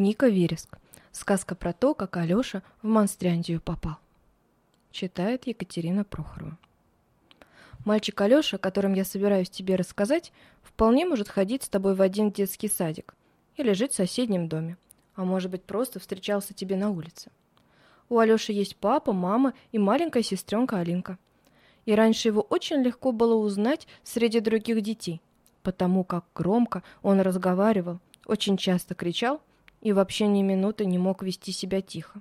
Ника Вереск. Сказка про то, как Алёша в Монстряндию попал. Читает Екатерина Прохорова. Мальчик Алёша, о котором я собираюсь тебе рассказать, вполне может ходить с тобой в один детский садик или жить в соседнем доме, а может быть просто встречался тебе на улице. У Алёши есть папа, мама и маленькая сестренка Алинка. И раньше его очень легко было узнать среди других детей, потому как громко он разговаривал, очень часто кричал и вообще ни минуты не мог вести себя тихо.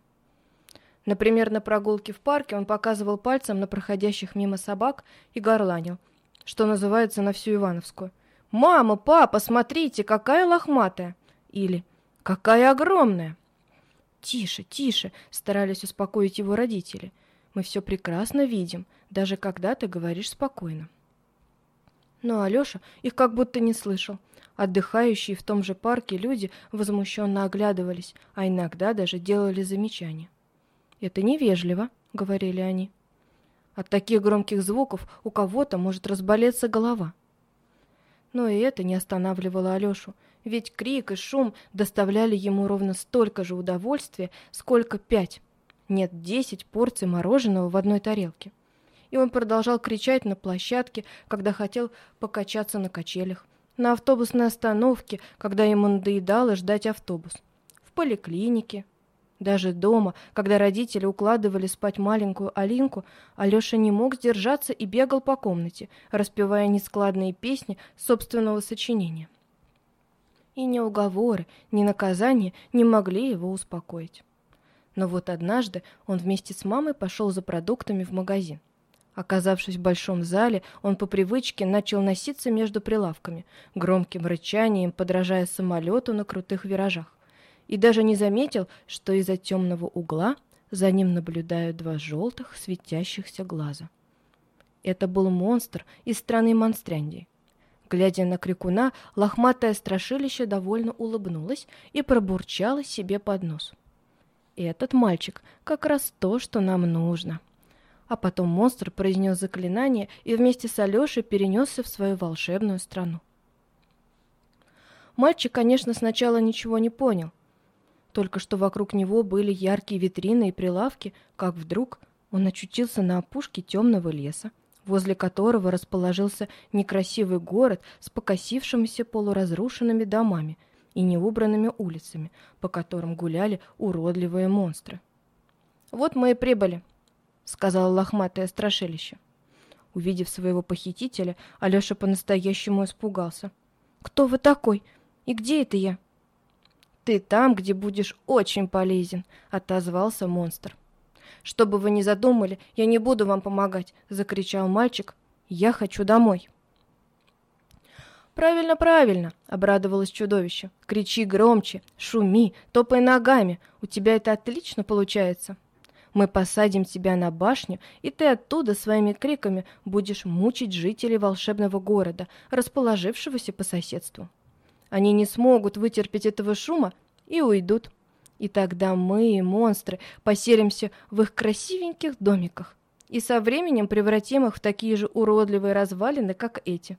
Например, на прогулке в парке он показывал пальцем на проходящих мимо собак и горланил, что называется на всю Ивановскую. «Мама, папа, смотрите, какая лохматая!» Или «Какая огромная!» «Тише, тише!» — старались успокоить его родители. «Мы все прекрасно видим, даже когда ты говоришь спокойно». Но Алеша их как будто не слышал. Отдыхающие в том же парке люди возмущенно оглядывались, а иногда даже делали замечания. «Это невежливо», — говорили они. От таких громких звуков у кого-то может разболеться голова. Но и это не останавливало Алешу, ведь крик и шум доставляли ему ровно столько же удовольствия, сколько пять, нет, десять порций мороженого в одной тарелке. И он продолжал кричать на площадке, когда хотел покачаться на качелях, на автобусной остановке, когда ему надоедало ждать автобус, в поликлинике. Даже дома, когда родители укладывали спать маленькую Алинку, Алеша не мог сдержаться и бегал по комнате, распевая нескладные песни собственного сочинения. И ни уговоры, ни наказания не могли его успокоить. Но вот однажды он вместе с мамой пошел за продуктами в магазин. Оказавшись в большом зале, он по привычке начал носиться между прилавками, громким рычанием подражая самолету на крутых виражах, и даже не заметил, что из-за темного угла за ним наблюдают два желтых светящихся глаза. Это был монстр из страны Монстряндии. Глядя на крикуна, лохматое страшилище довольно улыбнулось и пробурчало себе под нос. «Этот мальчик как раз то, что нам нужно». А потом монстр произнес заклинание и вместе с Алешей перенесся в свою волшебную страну. Мальчик, конечно, сначала ничего не понял. Только что вокруг него были яркие витрины и прилавки, как вдруг он очутился на опушке темного леса, возле которого расположился некрасивый город с покосившимися полуразрушенными домами и неубранными улицами, по которым гуляли уродливые монстры. «Вот мы и прибыли», сказала лохматое страшилище. Увидев своего похитителя, Алеша по-настоящему испугался. «Кто вы такой? И где это я?» «Ты там, где будешь очень полезен», — отозвался монстр. «Что бы вы ни задумали, я не буду вам помогать», — закричал мальчик. «Я хочу домой». «Правильно, правильно!» — обрадовалось чудовище. «Кричи громче, шуми, топай ногами. У тебя это отлично получается». Мы посадим тебя на башню, и ты оттуда своими криками будешь мучить жителей волшебного города, расположившегося по соседству. Они не смогут вытерпеть этого шума и уйдут. И тогда мы, монстры, поселимся в их красивеньких домиках и со временем превратим их в такие же уродливые развалины, как эти.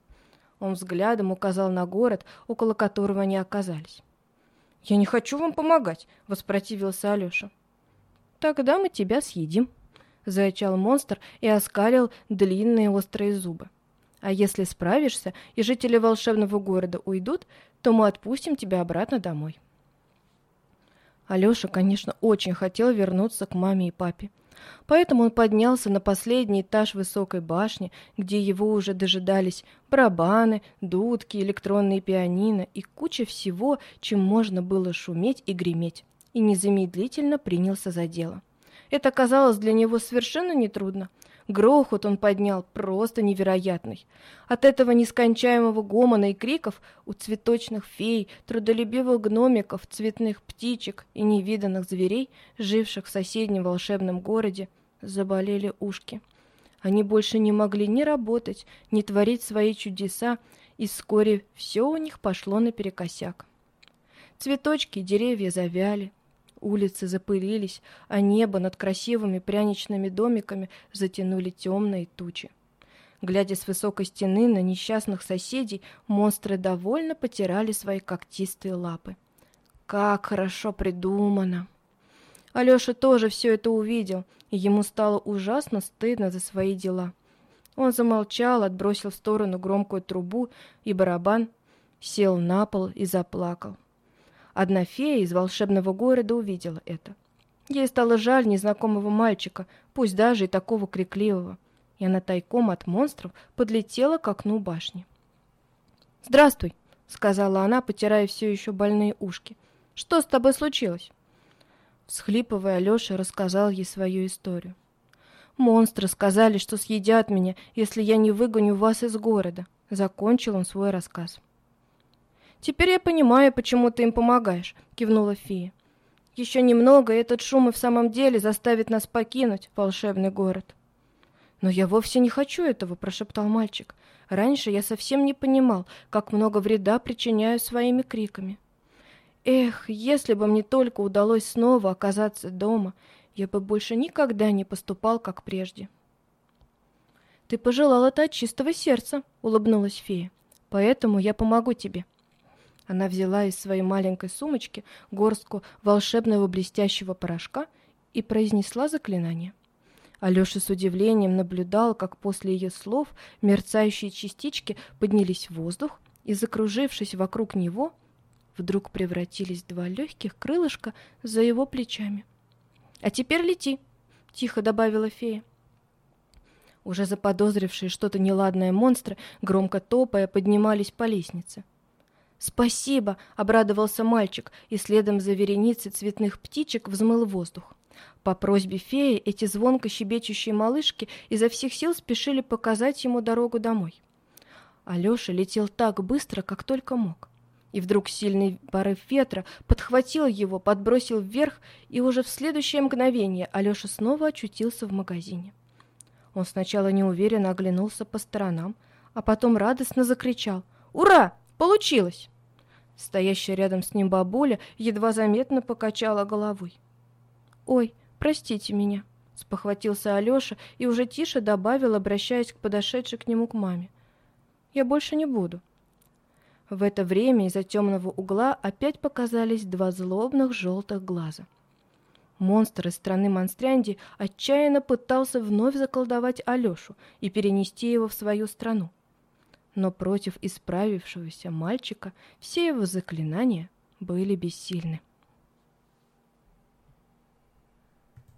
Он взглядом указал на город, около которого они оказались. «Я не хочу вам помогать», — воспротивился Алеша. «Тогда мы тебя съедим», — зарычал монстр и оскалил длинные острые зубы. «А если справишься, и жители волшебного города уйдут, то мы отпустим тебя обратно домой». Алеша, конечно, очень хотел вернуться к маме и папе. Поэтому он поднялся на последний этаж высокой башни, где его уже дожидались барабаны, дудки, электронные пианино и куча всего, чем можно было шуметь и греметь и незамедлительно принялся за дело. Это казалось для него совершенно нетрудно. Грохот он поднял просто невероятный. От этого нескончаемого гомона и криков у цветочных фей, трудолюбивых гномиков, цветных птичек и невиданных зверей, живших в соседнем волшебном городе, заболели ушки. Они больше не могли ни работать, ни творить свои чудеса, и вскоре все у них пошло наперекосяк. Цветочки, деревья завяли, Улицы запылились, а небо над красивыми пряничными домиками затянули темные тучи. Глядя с высокой стены на несчастных соседей, монстры довольно потирали свои когтистые лапы. Как хорошо придумано. Алёша тоже все это увидел, и ему стало ужасно стыдно за свои дела. Он замолчал, отбросил в сторону громкую трубу и барабан, сел на пол и заплакал. Одна фея из волшебного города увидела это. Ей стало жаль незнакомого мальчика, пусть даже и такого крикливого, и она тайком от монстров подлетела к окну башни. «Здравствуй», — сказала она, потирая все еще больные ушки. «Что с тобой случилось?» Всхлипывая, Леша рассказал ей свою историю. «Монстры сказали, что съедят меня, если я не выгоню вас из города», — закончил он свой рассказ. «Теперь я понимаю, почему ты им помогаешь», — кивнула фея. «Еще немного, и этот шум и в самом деле заставит нас покинуть волшебный город». «Но я вовсе не хочу этого», — прошептал мальчик. «Раньше я совсем не понимал, как много вреда причиняю своими криками». Эх, если бы мне только удалось снова оказаться дома, я бы больше никогда не поступал, как прежде. «Ты пожелал это от чистого сердца», — улыбнулась фея. «Поэтому я помогу тебе». Она взяла из своей маленькой сумочки горстку волшебного блестящего порошка и произнесла заклинание. Алеша с удивлением наблюдал, как после ее слов мерцающие частички поднялись в воздух и, закружившись вокруг него, вдруг превратились в два легких крылышка за его плечами. «А теперь лети!» — тихо добавила фея. Уже заподозрившие что-то неладное монстры, громко топая, поднимались по лестнице. «Спасибо!» — обрадовался мальчик, и следом за вереницей цветных птичек взмыл воздух. По просьбе феи эти звонко щебечущие малышки изо всех сил спешили показать ему дорогу домой. Алеша летел так быстро, как только мог. И вдруг сильный порыв ветра подхватил его, подбросил вверх, и уже в следующее мгновение Алеша снова очутился в магазине. Он сначала неуверенно оглянулся по сторонам, а потом радостно закричал «Ура! Получилось!» Стоящая рядом с ним бабуля едва заметно покачала головой. «Ой, простите меня», — спохватился Алеша и уже тише добавил, обращаясь к подошедшей к нему к маме. «Я больше не буду». В это время из-за темного угла опять показались два злобных желтых глаза. Монстр из страны Монстрянди отчаянно пытался вновь заколдовать Алешу и перенести его в свою страну. Но против исправившегося мальчика все его заклинания были бессильны.